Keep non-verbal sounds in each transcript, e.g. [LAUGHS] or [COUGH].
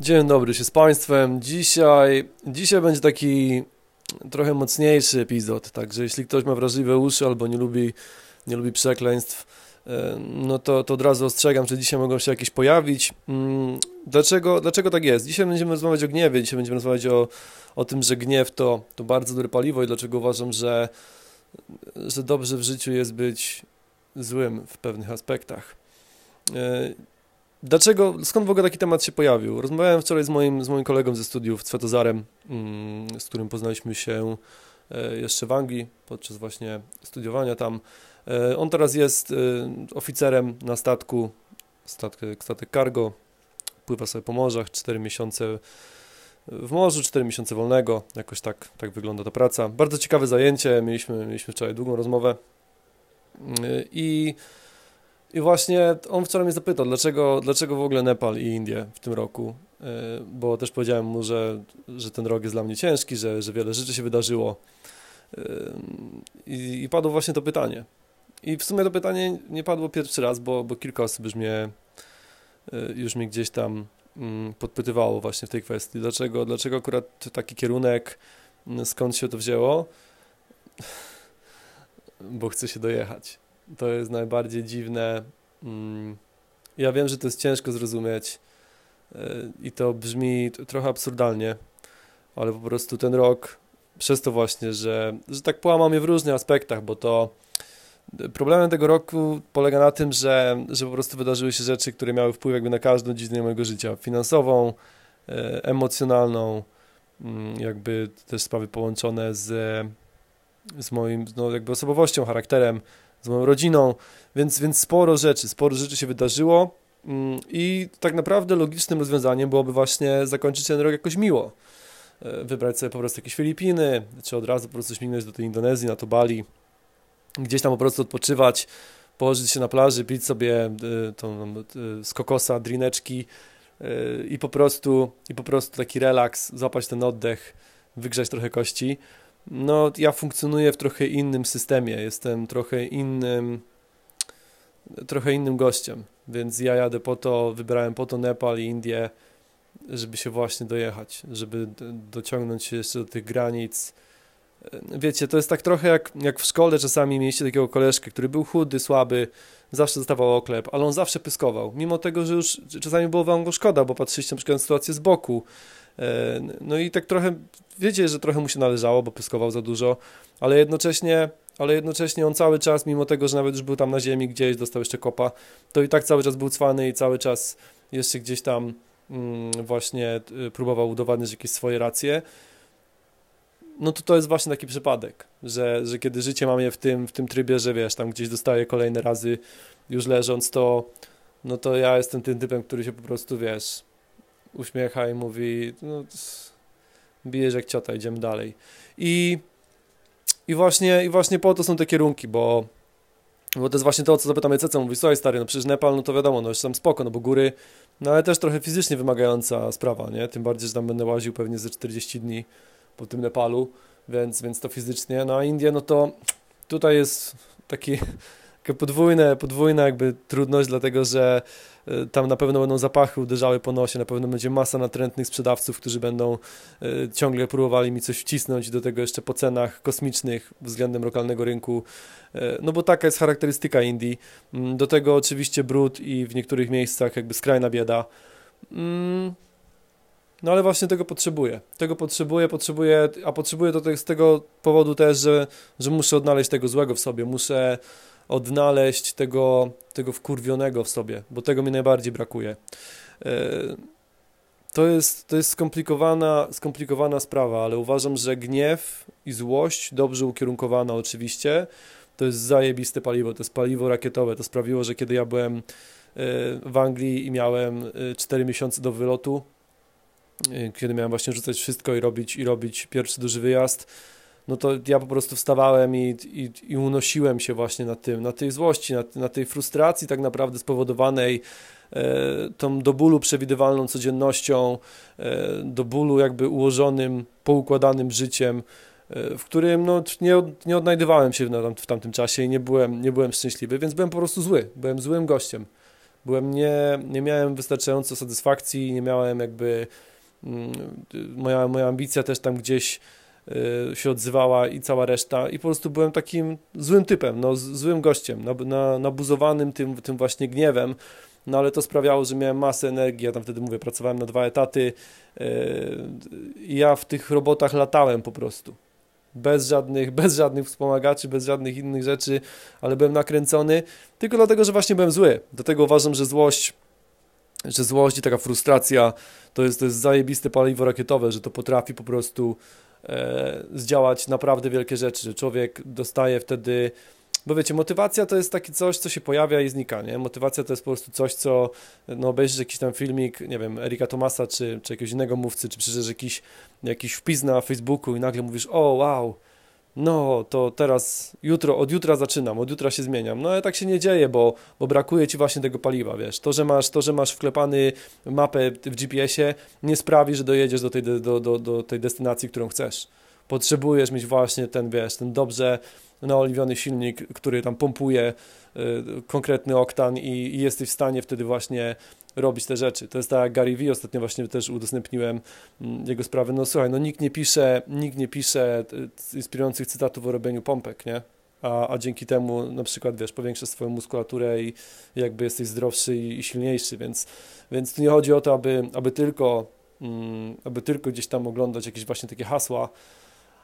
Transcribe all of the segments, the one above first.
Dzień dobry się z Państwem. Dzisiaj, dzisiaj będzie taki trochę mocniejszy epizod, także jeśli ktoś ma wrażliwe uszy albo nie lubi, nie lubi przekleństw, e, no to, to od razu ostrzegam, że dzisiaj mogą się jakieś pojawić. Mm, dlaczego, dlaczego tak jest? Dzisiaj będziemy rozmawiać o gniewie, dzisiaj będziemy rozmawiać o, o tym, że gniew to, to bardzo dobre paliwo i dlaczego uważam, że, że dobrze w życiu jest być złym w pewnych aspektach. Dlaczego, skąd w ogóle taki temat się pojawił? Rozmawiałem wczoraj z moim, z moim kolegą ze studiów, Cwetozarem, mm, z którym poznaliśmy się e, jeszcze w Anglii podczas właśnie studiowania tam. E, on teraz jest e, oficerem na statku, statek, statek cargo, pływa sobie po morzach, 4 miesiące w morzu, 4 miesiące wolnego, jakoś tak, tak wygląda ta praca. Bardzo ciekawe zajęcie, mieliśmy, mieliśmy wczoraj długą rozmowę i i właśnie on wczoraj mnie zapytał, dlaczego, dlaczego w ogóle Nepal i Indie w tym roku, e, bo też powiedziałem mu, że, że ten rok jest dla mnie ciężki, że, że wiele rzeczy się wydarzyło. E, i, i padło właśnie to pytanie. I w sumie to pytanie nie padło pierwszy raz, bo, bo kilka osób już mnie, e, już mnie gdzieś tam mm, podpytywało właśnie w tej kwestii, dlaczego, dlaczego akurat taki kierunek, skąd się to wzięło, bo chcę się dojechać to jest najbardziej dziwne. Mm, ja wiem, że to jest ciężko zrozumieć e, i to brzmi trochę absurdalnie, ale po prostu ten rok, przez to właśnie, że, że tak połamał mnie w różnych aspektach, bo to problemem tego roku polega na tym, że, że po prostu wydarzyły się rzeczy, które miały wpływ jakby na każdą dziedzinę mojego życia, finansową, e, emocjonalną, mm, jakby też sprawy połączone z, z moim no, jakby osobowością, charakterem, z moją rodziną, więc, więc sporo rzeczy, sporo rzeczy się wydarzyło mm, i tak naprawdę logicznym rozwiązaniem byłoby właśnie zakończyć ten rok jakoś miło. E, wybrać sobie po prostu jakieś Filipiny, czy od razu po prostu śmignąć do tej Indonezji, na to Bali, gdzieś tam po prostu odpoczywać, położyć się na plaży, pić sobie e, tą, e, z kokosa drineczki i po prostu i po prostu taki relaks, złapać ten oddech, wygrzać trochę kości no ja funkcjonuję w trochę innym systemie, jestem trochę innym trochę innym gościem, więc ja jadę po to, wybrałem po to Nepal i Indię, żeby się właśnie dojechać, żeby dociągnąć się jeszcze do tych granic. Wiecie, to jest tak trochę jak, jak w szkole czasami mieliście takiego koleżkę, który był chudy, słaby, zawsze dostawał oklep, ale on zawsze pyskował, mimo tego, że już czasami było wam go szkoda, bo patrzyliście na przykład na sytuację z boku, no i tak trochę, wiecie, że trochę mu się należało, bo pyskował za dużo, ale jednocześnie, ale jednocześnie on cały czas, mimo tego, że nawet już był tam na ziemi gdzieś, dostał jeszcze kopa, to i tak cały czas był cwany i cały czas jeszcze gdzieś tam mm, właśnie y, próbował udowadniać jakieś swoje racje. No to to jest właśnie taki przypadek, że, że kiedy życie mamy w tym, w tym trybie, że wiesz, tam gdzieś dostaje kolejne razy już leżąc, to no to ja jestem tym typem, który się po prostu, wiesz, uśmiecha i mówi, no, bijesz jak ciota, idziemy dalej. I, i, właśnie, I właśnie po to są te kierunki, bo, bo to jest właśnie to, co zapytam Ececa, mówi, słuchaj stary, no przecież Nepal, no to wiadomo, no już tam spoko, no bo góry, no ale też trochę fizycznie wymagająca sprawa, nie? Tym bardziej, że tam będę łaził pewnie ze 40 dni po tym Nepalu, więc, więc to fizycznie, no a Indie, no to tutaj jest taki [LAUGHS] podwójne, podwójna jakby trudność, dlatego że tam na pewno będą zapachy uderzały po nosie, na pewno będzie masa natrętnych sprzedawców, którzy będą e, ciągle próbowali mi coś wcisnąć, do tego jeszcze po cenach kosmicznych względem lokalnego rynku, e, no bo taka jest charakterystyka Indii. Mm, do tego oczywiście brud i w niektórych miejscach jakby skrajna bieda. Mm, no ale właśnie tego potrzebuję. Tego potrzebuję, potrzebuję, a potrzebuję to z tego powodu też, że, że muszę odnaleźć tego złego w sobie, muszę odnaleźć tego, tego wkurwionego w sobie, bo tego mi najbardziej brakuje. E, to jest, to jest skomplikowana, skomplikowana sprawa, ale uważam, że gniew i złość, dobrze ukierunkowana oczywiście, to jest zajebiste paliwo, to jest paliwo rakietowe. To sprawiło, że kiedy ja byłem e, w Anglii i miałem 4 e, miesiące do wylotu, kiedy miałem właśnie rzucać wszystko i robić, i robić pierwszy duży wyjazd, no to ja po prostu wstawałem i, i, i unosiłem się właśnie na tym, na tej złości, na, na tej frustracji tak naprawdę spowodowanej e, tą do bólu przewidywalną codziennością, e, do bólu jakby ułożonym, poukładanym życiem, e, w którym no, nie, nie odnajdywałem się w, tamtym czasie i nie byłem, nie byłem szczęśliwy, więc byłem po prostu zły, byłem złym gościem. Byłem nie, nie miałem wystarczająco satysfakcji, nie miałem jakby mm, moja, moja ambicja też tam gdzieś się odzywała i cała reszta. I po prostu byłem takim złym typem, no, złym gościem, nabuzowanym tym, tym właśnie gniewem, no ale to sprawiało, że miałem masę energii, ja tam wtedy mówię, pracowałem na dwa etaty y, i ja w tych robotach latałem po prostu. Bez żadnych, bez żadnych wspomagaczy, bez żadnych innych rzeczy, ale byłem nakręcony tylko dlatego, że właśnie byłem zły. Dlatego uważam, że złość, że złość i taka frustracja to jest, to jest zajebiste paliwo rakietowe, że to potrafi po prostu zdziałać naprawdę wielkie rzeczy, człowiek dostaje wtedy bo wiecie, motywacja to jest takie coś, co się pojawia i znika, nie? Motywacja to jest po prostu coś, co, no obejrzysz jakiś tam filmik, nie wiem, Erika Tomasa, czy, czy jakiegoś innego mówcy, czy przeczytasz jakiś, jakiś wpis na Facebooku i nagle mówisz, o wow, no to teraz, jutro, od jutra zaczynam, od jutra się zmieniam. No ale tak się nie dzieje, bo, bo brakuje ci właśnie tego paliwa, wiesz. To, że masz, to, że masz wklepany mapę w GPS-ie nie sprawi, że dojedziesz do tej, do, do, do tej destynacji, którą chcesz. Potrzebujesz mieć właśnie ten, wiesz, ten dobrze naoliwiony silnik, który tam pompuje y, konkretny oktan i, i jesteś w stanie wtedy właśnie robić te rzeczy. To jest tak Gary Vee, ostatnio właśnie też udostępniłem mm, jego sprawę. No słuchaj, no nikt nie pisze, nikt nie pisze inspirujących cytatów o robieniu pompek, nie? A, a dzięki temu na przykład, wiesz, powiększasz swoją muskulaturę i jakby jesteś zdrowszy i, i silniejszy, więc, więc tu nie chodzi o to, aby, aby tylko mm, aby tylko gdzieś tam oglądać jakieś właśnie takie hasła,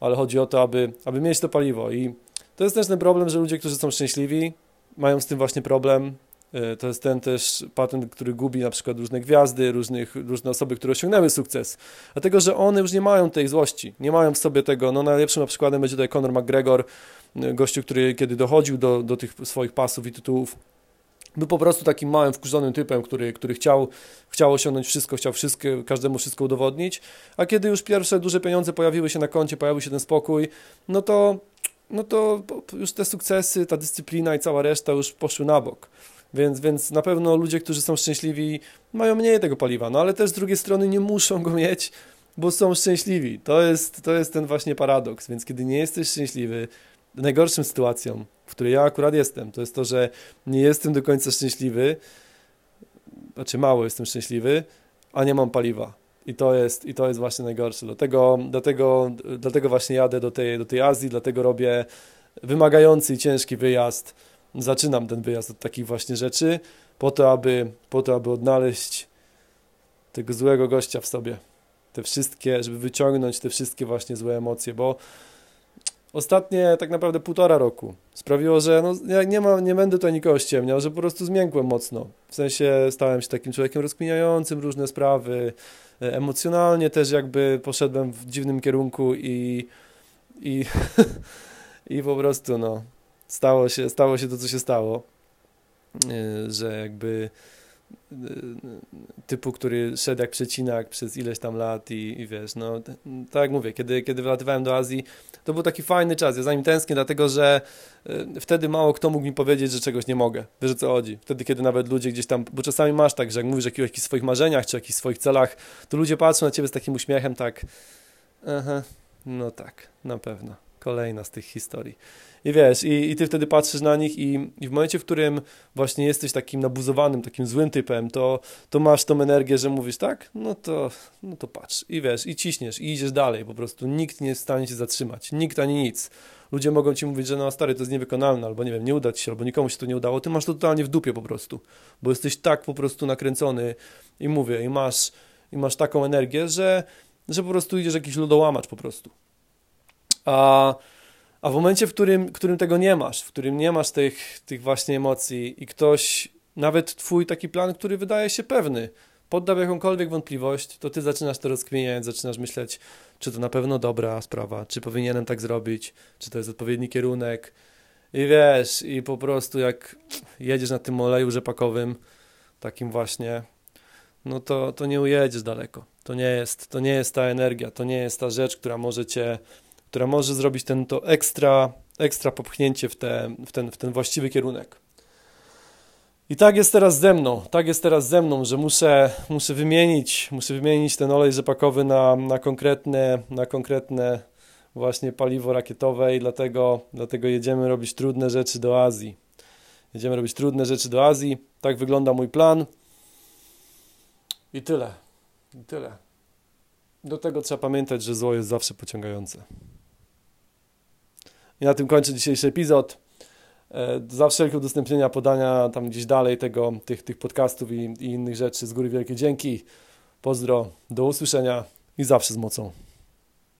ale chodzi o to, aby, aby mieć to paliwo i to jest też ten problem, że ludzie, którzy są szczęśliwi, mają z tym właśnie problem. E, to jest ten też patent, który gubi na przykład różne gwiazdy, różnych, różne osoby, które osiągnęły sukces. Dlatego, że one już nie mają tej złości, nie mają w sobie tego. No najlepszym na przykładem będzie tutaj Conor McGregor, e, gościu, który kiedy dochodził do, do tych swoich pasów i tytułów, był po prostu takim małym, wkurzonym typem, który, który chciał, chciał osiągnąć wszystko, chciał wszystko, każdemu wszystko udowodnić, a kiedy już pierwsze duże pieniądze pojawiły się na koncie, pojawił się ten spokój, no to no to już te sukcesy, ta dyscyplina i cała reszta już poszły na bok. Więc, więc na pewno ludzie, którzy są szczęśliwi, mają mniej tego paliwa, no ale też z drugiej strony nie muszą go mieć, bo są szczęśliwi. To jest, to jest ten właśnie paradoks. Więc kiedy nie jesteś szczęśliwy, najgorszą sytuacją, w której ja akurat jestem, to jest to, że nie jestem do końca szczęśliwy, znaczy mało jestem szczęśliwy, a nie mam paliwa. I to jest, i to jest właśnie najgorsze. Dlatego, dlatego, dlatego właśnie jadę do tej, do tej Azji, dlatego robię wymagający i ciężki wyjazd. Zaczynam ten wyjazd od takich właśnie rzeczy, po to, aby, po to, aby odnaleźć tego złego gościa w sobie. Te wszystkie, żeby wyciągnąć te wszystkie właśnie złe emocje, bo ostatnie tak naprawdę półtora roku sprawiło, że no, ja nie, ma, nie będę tutaj nikogo ściemniał, że po prostu zmiękłem mocno. W sensie stałem się takim człowiekiem rozkminiającym różne sprawy, emocjonalnie też jakby poszedłem w dziwnym kierunku i, i, [LAUGHS] i po prostu no, stało się, stało się to, co się stało, e, że jakby typu, który szedł jak przecinak przez ileś tam lat i, i wiesz, no tak jak mówię, kiedy, kiedy wylatywałem do Azji, to był taki fajny czas, ja za nim tęsknię, dlatego, że y, wtedy mało kto mógł mi powiedzieć, że czegoś nie mogę, wiesz o co chodzi, wtedy, kiedy nawet ludzie gdzieś tam, bo czasami masz tak, że jak mówisz o jakichś swoich marzeniach, czy jakichś swoich celach, to ludzie patrzą na ciebie z takim uśmiechem, tak, aha, no tak, na pewno, kolejna z tych historii. I wiesz, i, i ty wtedy patrzysz na nich i, i, w momencie, w którym właśnie jesteś takim nabuzowanym, takim złym typem, to, to masz tą energię, że mówisz tak, no to, no to patrz i wiesz, i ciśniesz, i idziesz dalej po prostu. Nikt nie jest w stanie cię zatrzymać, nikt ani nic. Ludzie mogą ci mówić, że no stary, to jest niewykonalne, albo nie wiem, nie uda ci się, albo nikomu się to nie udało. Ty masz to totalnie w dupie po prostu, bo jesteś tak po prostu nakręcony i mówię, i masz, i masz taką energię, że, że po prostu idziesz jakiś lodołamacz po prostu. A a w momencie, w którym, którym tego nie masz, w którym nie masz tych, tych właśnie emocji i ktoś, nawet twój taki plan, który wydaje się pewny, poddał jakąkolwiek wątpliwość, to ty zaczynasz to rozkminiać, zaczynasz myśleć, czy to na pewno dobra sprawa, czy powinienem tak zrobić, czy to jest odpowiedni kierunek. I wiesz, i po prostu jak jedziesz na tym oleju rzepakowym, takim właśnie, no to, to nie ujedziesz daleko. To nie, jest, to nie jest ta energia, to nie jest ta rzecz, która może cię która może zrobić ten, to ekstra, ekstra popchnięcie w, te, w, ten, w ten właściwy kierunek. I tak jest teraz ze mną, tak jest teraz ze mną, że muszę, muszę wymienić, muszę wymienić ten olej rzepakowy na, na konkretne, na konkretne właśnie paliwo rakietowe i dlatego, dlatego jedziemy robić trudne rzeczy do Azji. Jedziemy robić trudne rzeczy do Azji. Tak wygląda mój plan. I tyle. I tyle. Do tego trzeba pamiętać, że zło jest zawsze pociągające. I na tym kończę dzisiejszy epizod. E, za wszelkie udostępnienia, podania tam gdzieś dalej tego, tych, tych podcastów i, i innych rzeczy z góry wielkie dzięki. Pozdro, do usłyszenia i zawsze z mocą.